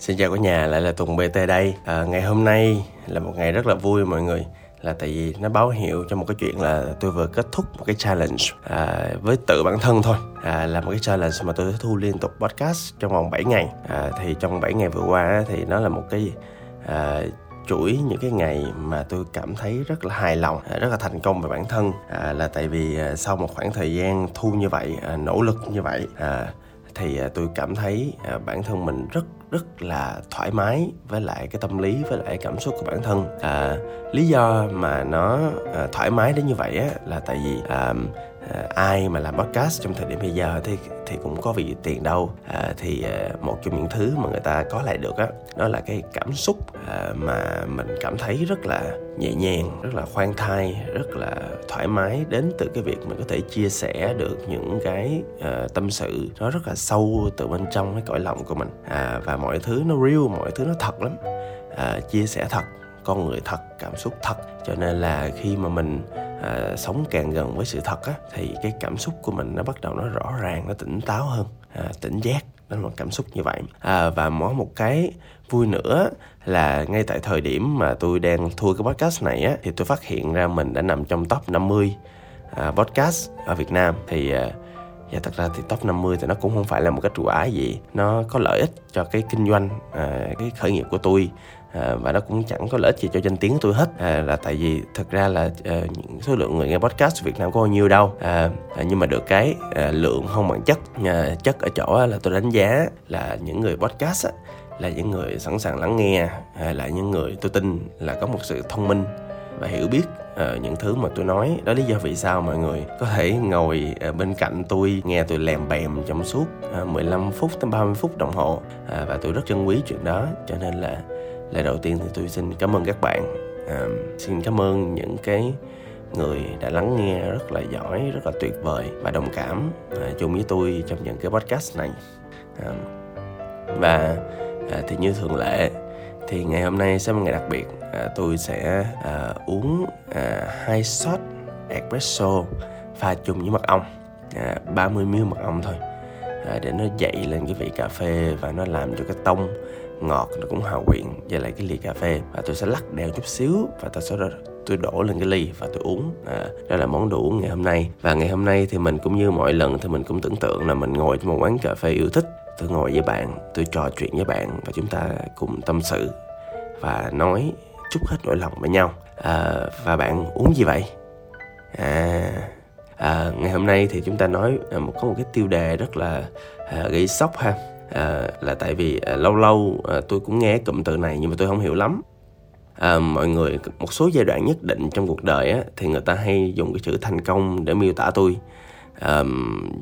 Xin chào cả nhà, lại là Tùng BT đây. À, ngày hôm nay là một ngày rất là vui mọi người là tại vì nó báo hiệu cho một cái chuyện là tôi vừa kết thúc một cái challenge à, với tự bản thân thôi. À, là một cái challenge mà tôi thu liên tục podcast trong vòng 7 ngày. À, thì trong 7 ngày vừa qua thì nó là một cái à, chuỗi những cái ngày mà tôi cảm thấy rất là hài lòng à, rất là thành công về bản thân. À, là tại vì à, sau một khoảng thời gian thu như vậy à, nỗ lực như vậy à, thì à, tôi cảm thấy à, bản thân mình rất rất là thoải mái với lại cái tâm lý với lại cảm xúc của bản thân. À, lý do mà nó à, thoải mái đến như vậy á là tại vì à, Ờ, ai mà làm podcast trong thời điểm bây giờ thì thì cũng có vì tiền đâu. À, thì ờ, một trong những thứ mà người ta có lại được á đó là cái cảm xúc à, mà mình cảm thấy rất là nhẹ nhàng rất là khoan thai rất là thoải mái đến từ cái việc mình có thể chia sẻ được những cái à, tâm sự nó rất là sâu từ bên trong cái cõi lòng của mình. À, và mọi thứ nó real mọi thứ nó thật lắm. À, chia sẻ thật con người thật cảm xúc thật. Cho nên là khi mà mình à, sống càng gần với sự thật á thì cái cảm xúc của mình nó bắt đầu nó rõ ràng nó tỉnh táo hơn à, tỉnh giác. Đó là một cảm xúc như vậy. À, và mỗi một cái vui nữa là ngay tại thời điểm mà tôi đang thua cái podcast này á thì tôi phát hiện ra mình đã nằm trong top 50 à, podcast ở Việt Nam. Thì à, và thật ra thì top 50 thì nó cũng không phải là một cái trụ ái gì. Nó có lợi ích cho cái kinh doanh à, cái khởi nghiệp của tôi à, và nó cũng chẳng có lợi ích gì cho danh tiếng của tôi hết. À, là tại vì thật ra là à, những số lượng người nghe podcast Việt Nam có bao nhiêu đâu. À, à, nhưng mà được cái à, lượng không bằng chất. À, chất ở chỗ là tôi đánh giá là những người podcast á, là những người sẵn sàng lắng nghe à, là những người tôi tin là có một sự thông minh và hiểu biết uh, những thứ mà tôi nói. Đó lý do vì sao mọi người có thể ngồi uh, bên cạnh tôi nghe tôi lèm bèm trong suốt uh, 15 phút tới 30 phút đồng hồ. Uh, và tôi rất trân quý chuyện đó. Cho nên là lời đầu tiên thì tôi xin cảm ơn các bạn. À, xin cảm ơn những cái người đã lắng nghe rất là giỏi rất là tuyệt vời và đồng cảm à, chung với tôi trong những cái podcast này. À, và à, thì như thường lệ thì ngày hôm nay sẽ là một ngày đặc biệt à, tôi sẽ à, uống à, hai shot espresso pha chung với mật ong. À, 30 ml mật ong thôi. À, để nó dậy lên cái vị cà phê và nó làm cho cái tông ngọt nó cũng hòa quyện với lại cái ly cà phê. Và tôi sẽ lắc đều chút xíu và tôi sẽ tôi đổ lên cái ly và tôi uống. À, đó là món đồ uống ngày hôm nay. Và ngày hôm nay thì mình cũng như mọi lần thì mình cũng tưởng tượng là mình ngồi trong một quán cà phê yêu thích. Tôi ngồi với bạn tôi trò chuyện với bạn và chúng ta cùng tâm sự và nói chút hết nỗi lòng với nhau. À, và bạn uống gì vậy? À, à ngày hôm nay thì chúng ta nói à, một có một cái tiêu đề rất là à, gây sốc ha à, là tại vì à, lâu lâu à, tôi cũng nghe cụm từ này nhưng mà tôi không hiểu lắm. À, mọi người một số giai đoạn nhất định trong cuộc đời á, thì người ta hay dùng cái chữ thành công để miêu tả tôi. À,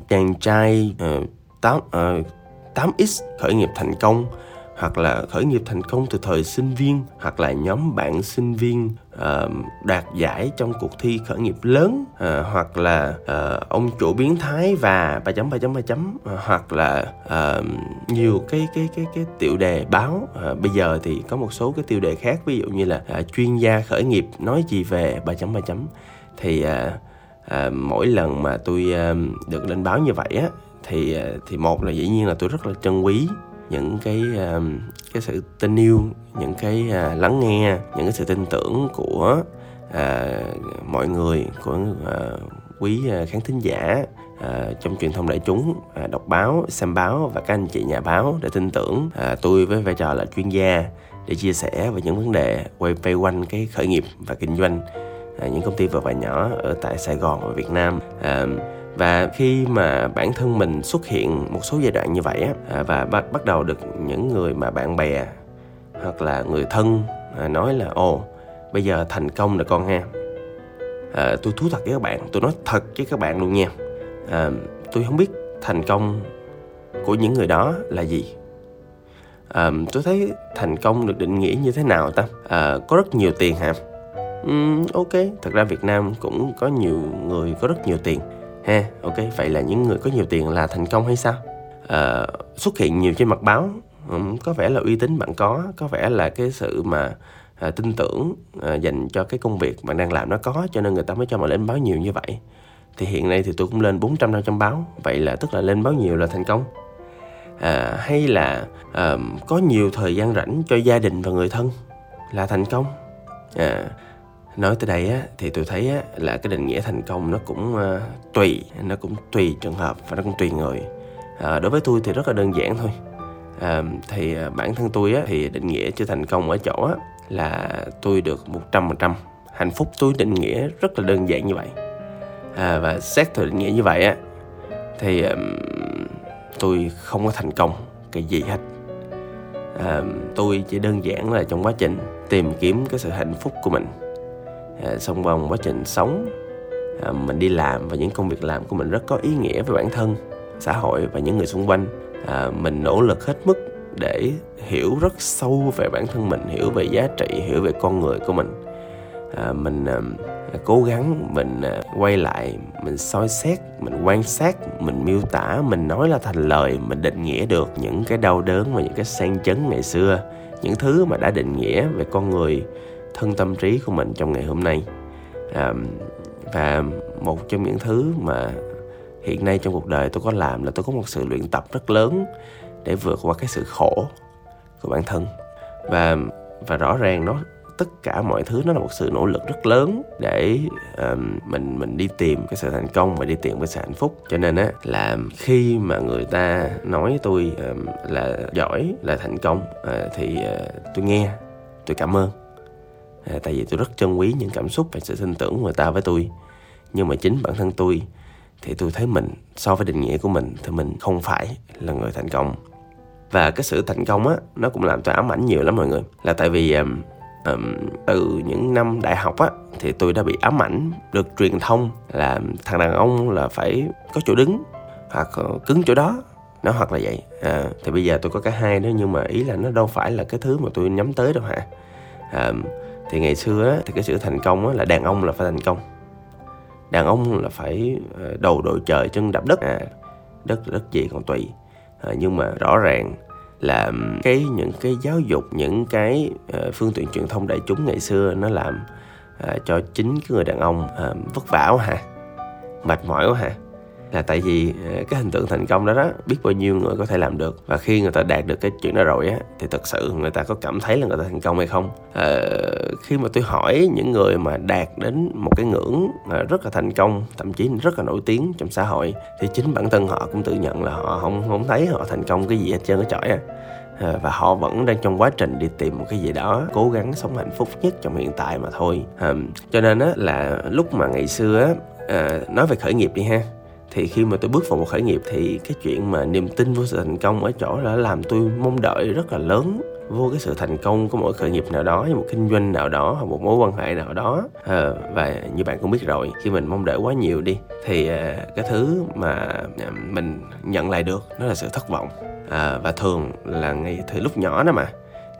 chàng trai à, 8, à, 8x khởi nghiệp thành công hoặc là khởi nghiệp thành công từ thời sinh viên hoặc là nhóm bạn sinh viên uh, đạt giải trong cuộc thi khởi nghiệp lớn uh, hoặc là uh, ông chủ biến thái và ba chấm ba chấm ba chấm uh, hoặc là uh, nhiều cái cái cái cái tiểu đề báo. Uh, bây giờ thì có một số cái tiêu đề khác ví dụ như là uh, chuyên gia khởi nghiệp nói gì về ba chấm ba chấm. Thì uh, uh, mỗi lần mà tôi uh, được lên báo như vậy á thì thì một là dĩ nhiên là tôi rất là trân quý những cái ờ, cái sự tin yêu những cái ờ, lắng nghe những cái sự tin tưởng của ờ, mọi người của quý khán thính giả À, trong truyền thông đại chúng à, đọc báo xem báo và các anh chị nhà báo để tin tưởng. À, tôi với vai trò là chuyên gia để chia sẻ về những vấn đề quay vây quanh cái khởi nghiệp và kinh doanh à, những công ty vừa và nhỏ ở tại Sài Gòn và Việt Nam. À, và khi mà bản thân mình xuất hiện một số giai đoạn như vậy á à, và bắt bắt đầu được những người mà bạn bè hoặc là người thân à, nói là ồ bây giờ thành công rồi con ha. À, tôi thú thật với các bạn tôi nói thật với các bạn luôn nha. À, tôi không biết thành công của những người đó là gì. À, tôi thấy thành công được định nghĩa như thế nào ta? À, có rất nhiều tiền hả? Ừ, ok thật ra việt nam cũng có nhiều người có rất nhiều tiền ha ok vậy là những người có nhiều tiền là thành công hay sao? À, xuất hiện nhiều trên mặt báo um, có vẻ là uy tín bạn có có vẻ là cái sự mà à, tin tưởng à, dành cho cái công việc bạn đang làm nó có cho nên người ta mới cho bạn lên báo nhiều như vậy. Thì hiện nay thì tôi cũng lên 400 500 báo vậy là tức là lên báo nhiều là thành công. À, hay là à, có nhiều thời gian rảnh cho gia đình và người thân là thành công. À, nói tới đây á thì tôi thấy á là cái định nghĩa thành công nó cũng uh, tùy nó cũng tùy trường hợp và nó cũng tùy người. À, đối với tôi thì rất là đơn giản thôi. À, thì uh, bản thân tôi á thì định nghĩa cho thành công ở chỗ á là tôi được một trăm phần trăm. Hạnh phúc tôi định nghĩa rất là đơn giản như vậy. À, và xét theo định nghĩa như vậy á thì um, tôi không có thành công cái gì hết. À, tôi chỉ đơn giản là trong quá trình tìm kiếm cái sự hạnh phúc của mình. Ờ, xong vòng quá trình sống. Ờ, mình đi làm và những công việc làm của mình rất có ý nghĩa với bản thân xã hội và những người xung quanh. Ờ, mình nỗ lực hết mức để hiểu rất sâu về bản thân mình hiểu về giá trị hiểu về con người của mình. À, mình à, cố gắng mình à, quay lại mình soi xét mình quan sát mình miêu tả mình nói là thành lời mình định nghĩa được những cái đau đớn và những cái sang chấn ngày xưa những thứ mà đã định nghĩa về con người thân tâm trí của mình trong ngày hôm nay. À, và một trong những thứ mà hiện nay trong cuộc đời tôi có làm là tôi có một sự luyện tập rất lớn để vượt qua cái sự khổ của bản thân. Và và rõ ràng nó tất cả mọi thứ nó là một sự nỗ lực rất lớn để um, mình mình đi tìm cái sự thành công và đi tìm cái sự hạnh phúc. Cho nên á là khi mà người ta nói tôi um, là giỏi là thành công uh, thì uh, tôi nghe tôi cảm ơn à, tại vì tôi rất trân quý những cảm xúc và sự tin tưởng của người ta với tôi. Nhưng mà chính bản thân tôi thì tôi thấy mình so với định nghĩa của mình thì mình không phải là người thành công. Và cái sự thành công á nó cũng làm tôi ám ảnh nhiều lắm mọi người. Là tại vì um, um, từ những năm đại học á thì tôi đã bị ám ảnh được truyền thông là thằng đàn ông là phải có chỗ đứng hoặc cứng chỗ đó nó hoặc là vậy. À, thì bây giờ tôi có cả hai đó nhưng mà ý là nó đâu phải là cái thứ mà tôi nhắm tới đâu hả? À, thì ngày xưa á, thì cái sự thành công á, là đàn ông là phải thành công. Đàn ông là phải ờ, đầu đội trời chân đạp đất. À đất đất gì còn tùy. À, nhưng mà rõ ràng là cái những cái giáo dục những cái uh, phương tiện truyền thông đại chúng ngày xưa nó làm uh, cho chính cái người đàn ông uh, vất vả quá hả mệt mỏi quá hả là tại vì ờ, cái hình tượng thành công đó đó biết bao nhiêu người có thể làm được. Và khi người ta đạt được cái chuyện đó rồi á thì thật sự người ta có cảm thấy là người ta thành công hay không? À, khi mà tôi hỏi những người mà đạt đến một cái ngưỡng mà rất là thành công thậm chí rất là nổi tiếng trong xã hội thì chính bản thân họ cũng tự nhận là họ không không thấy họ thành công cái gì hết trơn ở chọi à, và họ vẫn đang trong quá trình đi tìm một cái gì đó cố gắng sống hạnh phúc nhất trong hiện tại mà thôi. À, cho nên á là lúc mà ngày xưa á à, nói về khởi nghiệp đi ha thì khi mà tôi bước vào một khởi nghiệp thì cái chuyện mà niềm tin vô sự thành công ở chỗ là làm tôi mong đợi rất là lớn. Vô cái sự thành công của mỗi khởi nghiệp nào đó một kinh doanh nào đó hoặc một mối quan hệ nào đó. À, và như bạn cũng biết rồi khi mình mong đợi quá nhiều đi thì à, cái thứ mà à, mình nhận lại được nó là sự thất vọng. À, và thường là ngay từ lúc nhỏ đó mà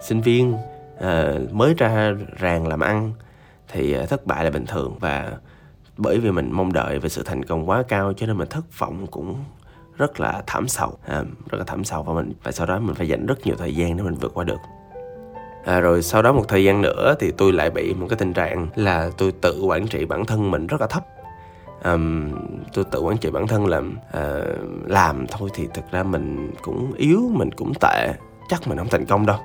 sinh viên à, mới ra ràng làm ăn thì à, thất bại là bình thường. Và bởi vì mình mong đợi về sự thành công quá cao cho nên mình thất vọng cũng rất là thảm sầu. À, rất là thảm sầu và mình và sau đó mình phải dành rất nhiều thời gian để mình vượt qua được. À, rồi sau đó một thời gian nữa thì tôi lại bị một cái tình trạng là tôi tự quản trị bản thân mình rất là thấp. Um, tôi tự quản trị bản thân làm uh, à, làm thôi thì thực ra mình cũng yếu mình cũng tệ. Chắc mình không thành công đâu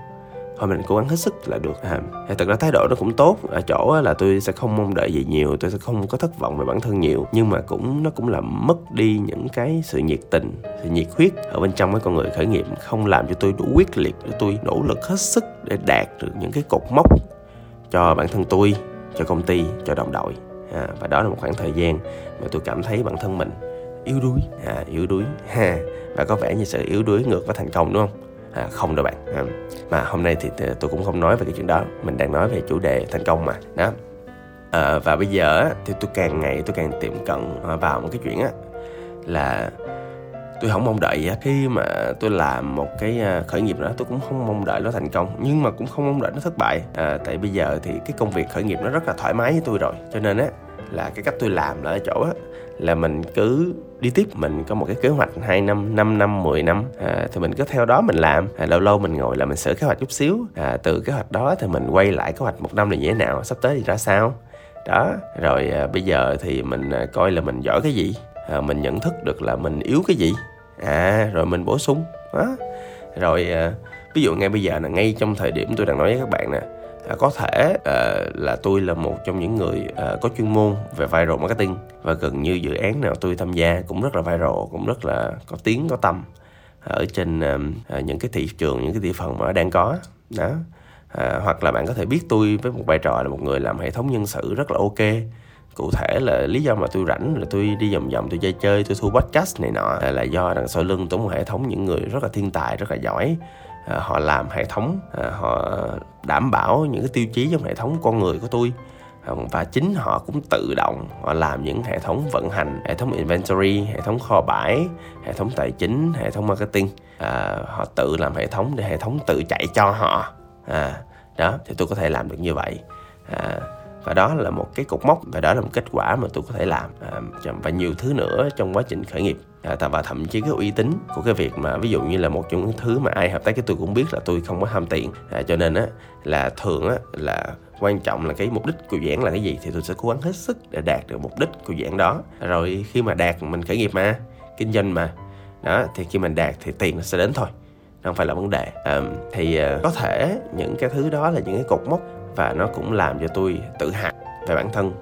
thôi mình cố gắng hết sức là được. À, thật ra thái độ nó cũng tốt. Ở chỗ là tôi sẽ không mong đợi gì nhiều tôi sẽ không có thất vọng về bản thân nhiều. Nhưng mà cũng nó cũng làm mất đi những cái sự nhiệt tình sự nhiệt huyết ở bên trong cái con người khởi nghiệp. Không làm cho tôi đủ quyết liệt để tôi nỗ lực hết sức để đạt được những cái cột mốc cho bản thân tôi cho công ty cho đồng đội. À, và đó là một khoảng thời gian mà tôi cảm thấy bản thân mình yếu đuối. À, yếu đuối. Ha và có vẻ như sự yếu đuối ngược với thành công đúng không? À, không đâu bạn. À, mà hôm nay thì tôi cũng không nói về cái chuyện đó. Mình đang nói về chủ đề thành công mà. Đó. À, và bây giờ thì tôi càng ngày tôi càng tiệm cận à, vào một cái chuyện á là tôi không mong đợi khi mà tôi làm một cái à, khởi nghiệp đó tôi cũng không mong đợi nó thành công nhưng mà cũng không mong đợi nó thất bại. À, tại bây giờ thì cái công việc khởi nghiệp nó rất là thoải mái với tôi rồi. Cho nên á là cái cách tôi làm là ở chỗ á là mình cứ đi tiếp mình có một cái kế hoạch 2 năm 5 năm 10 năm à, thì mình cứ theo đó mình làm. À, lâu lâu mình ngồi là mình sửa kế hoạch chút xíu à, từ kế hoạch đó thì mình quay lại kế hoạch một năm là như thế nào sắp tới thì ra sao. Đó rồi à, bây giờ thì mình à, coi là mình giỏi cái gì à, mình nhận thức được là mình yếu cái gì. À rồi mình bổ sung đó. Rồi à, ví dụ ngay bây giờ là ngay trong thời điểm tôi đang nói với các bạn nè à, có thể uh, là tôi là một trong những người uh, có chuyên môn về viral marketing và gần như dự án nào tôi tham gia cũng rất là viral cũng rất là có tiếng có tầm à, ở trên uh, những cái thị trường những cái thị phần mà đang có đó. À, hoặc là bạn có thể biết tôi với một vai trò là một người làm hệ thống nhân sự rất là ok. Cụ thể là lý do mà tôi rảnh là tôi đi vòng vòng tôi chơi chơi tôi thu podcast này nọ à, là do đằng sau lưng tôi một hệ thống những người rất là thiên tài rất là giỏi Ờ, họ làm hệ thống ờ, họ đảm bảo những cái tiêu chí trong hệ thống con người của tôi. Ờ, và chính họ cũng tự động họ làm những hệ thống vận hành hệ thống inventory hệ thống kho bãi hệ thống tài chính hệ thống marketing. À, họ tự làm hệ thống để hệ thống tự chạy cho họ. À, đó thì tôi có thể làm được như vậy. À, và đó là một cái cột mốc và đó là một kết quả mà tôi có thể làm. À, và nhiều thứ nữa trong quá trình khởi nghiệp à, và thậm chí cái uy tín của cái việc mà ví dụ như là một trong những thứ mà ai hợp tác với tôi cũng biết là tôi không có ham tiền. À, cho nên á là thường á là quan trọng là cái mục đích của dự án là cái gì thì tôi sẽ cố gắng hết sức để đạt được mục đích của dự án đó. Rồi khi mà đạt mình khởi nghiệp mà kinh doanh mà đó thì khi mình đạt thì tiền nó sẽ đến thôi không phải là vấn đề. À, thì à, có thể những cái thứ đó là những cái cột mốc và nó cũng làm cho tôi tự hào về bản thân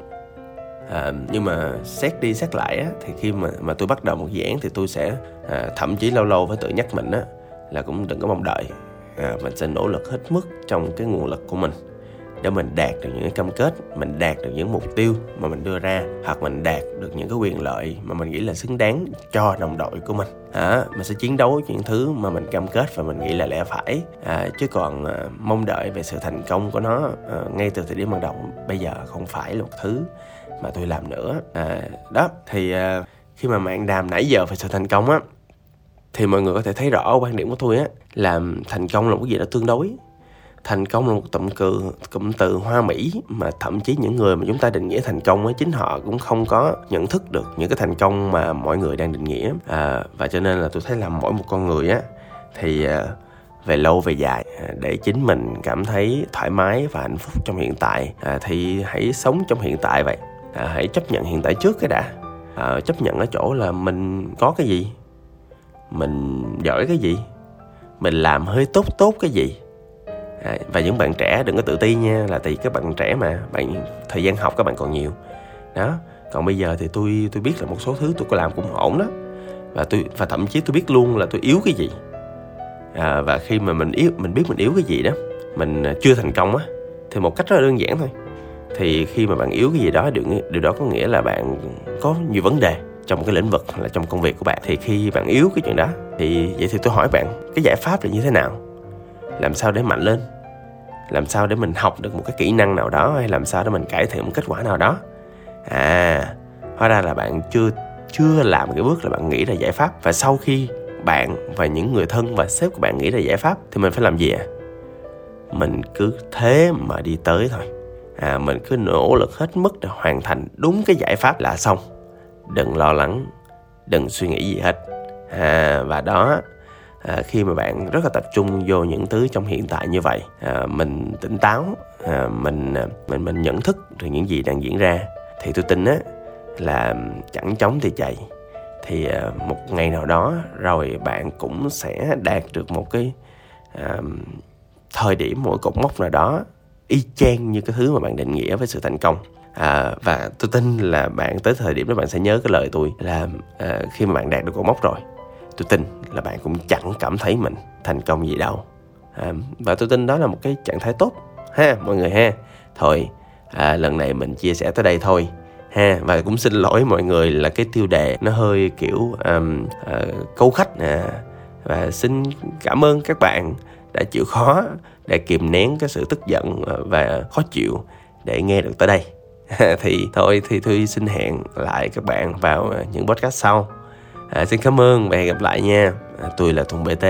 à, nhưng mà xét đi xét lại á, thì khi mà mà tôi bắt đầu một dự án thì tôi sẽ à, thậm chí lâu lâu phải tự nhắc mình á là cũng đừng có mong đợi. À, mình sẽ nỗ lực hết mức trong cái nguồn lực của mình để mình đạt được những cái cam kết mình đạt được những mục tiêu mà mình đưa ra hoặc mình đạt được những cái quyền lợi mà mình nghĩ là xứng đáng cho đồng đội của mình. À, mình sẽ chiến đấu những thứ mà mình cam kết và mình nghĩ là lẽ phải. À, chứ còn à, mong đợi về sự thành công của nó à, ngay từ thời điểm ban đầu bây giờ không phải là một thứ mà tôi làm nữa. À, đó thì à, khi mà mạng đàm nãy giờ về sự thành công á thì mọi người có thể thấy rõ quan điểm của tôi á là thành công là một cái gì đó tương đối. Thành công là một cụm từ cụm từ hoa mỹ mà thậm chí những người mà chúng ta định nghĩa thành công ấy chính họ cũng không có nhận thức được những cái thành công mà mọi người đang định nghĩa. À, và cho nên là tôi thấy là mỗi một con người á thì à, về lâu về dài à, để chính mình cảm thấy thoải mái và hạnh phúc trong hiện tại. À, thì hãy sống trong hiện tại vậy à, hãy chấp nhận hiện tại trước cái đã. À, chấp nhận ở chỗ là mình có cái gì? Mình giỏi cái gì? Mình làm hơi tốt tốt cái gì? À, và những bạn trẻ đừng có tự ti nha là tại các bạn trẻ mà bạn thời gian học các bạn còn nhiều. Đó còn bây giờ thì tôi tôi biết là một số thứ tôi có làm cũng ổn đó. Và tôi và thậm chí tôi biết luôn là tôi yếu cái gì. À, và khi mà mình yếu mình biết mình yếu cái gì đó mình à, chưa thành công á thì một cách rất là đơn giản thôi thì khi mà bạn yếu cái gì đó điều, điều đó có nghĩa là bạn có nhiều vấn đề trong cái lĩnh vực là trong công việc của bạn. Thì khi bạn yếu cái chuyện đó thì vậy thì tôi hỏi bạn cái giải pháp là như thế nào? Làm sao để mạnh lên? Làm sao để mình học được một cái kỹ năng nào đó hay làm sao để mình cải thiện một kết quả nào đó? À hóa ra là bạn chưa chưa làm cái bước là bạn nghĩ ra giải pháp. Và sau khi bạn và những người thân và sếp của bạn nghĩ ra giải pháp thì mình phải làm gì ạ? À? mình cứ thế mà đi tới thôi à mình cứ nỗ lực hết mức để hoàn thành đúng cái giải pháp là xong. Đừng lo lắng đừng suy nghĩ gì hết. À và đó à, khi mà bạn rất là tập trung vô những thứ trong hiện tại như vậy à, mình tỉnh táo à, mình à, mình mình nhận thức được những gì đang diễn ra thì tôi tin á là chẳng chống thì chạy. Thì à, một ngày nào đó rồi bạn cũng sẽ đạt được một cái à, thời điểm mỗi cột mốc nào đó y chang như cái thứ mà bạn định nghĩa với sự thành công. À, và tôi tin là bạn tới thời điểm đó bạn sẽ nhớ cái lời tôi là à, khi mà bạn đạt được cột mốc rồi tôi tin là bạn cũng chẳng cảm thấy mình thành công gì đâu. À, và tôi tin đó là một cái trạng thái tốt ha mọi người ha. Thôi à, lần này mình chia sẻ tới đây thôi ha. Và cũng xin lỗi mọi người là cái tiêu đề nó hơi kiểu um, uh, ờ, câu khách à, và xin cảm ơn các bạn đã chịu khó để kìm nén cái sự tức giận ờ, và khó chịu để nghe được tới đây. Thì thôi thì thuy xin hẹn lại các bạn vào ờ, những podcast sau. À, xin cảm ơn và hẹn gặp lại nha. À, tôi là thùng bt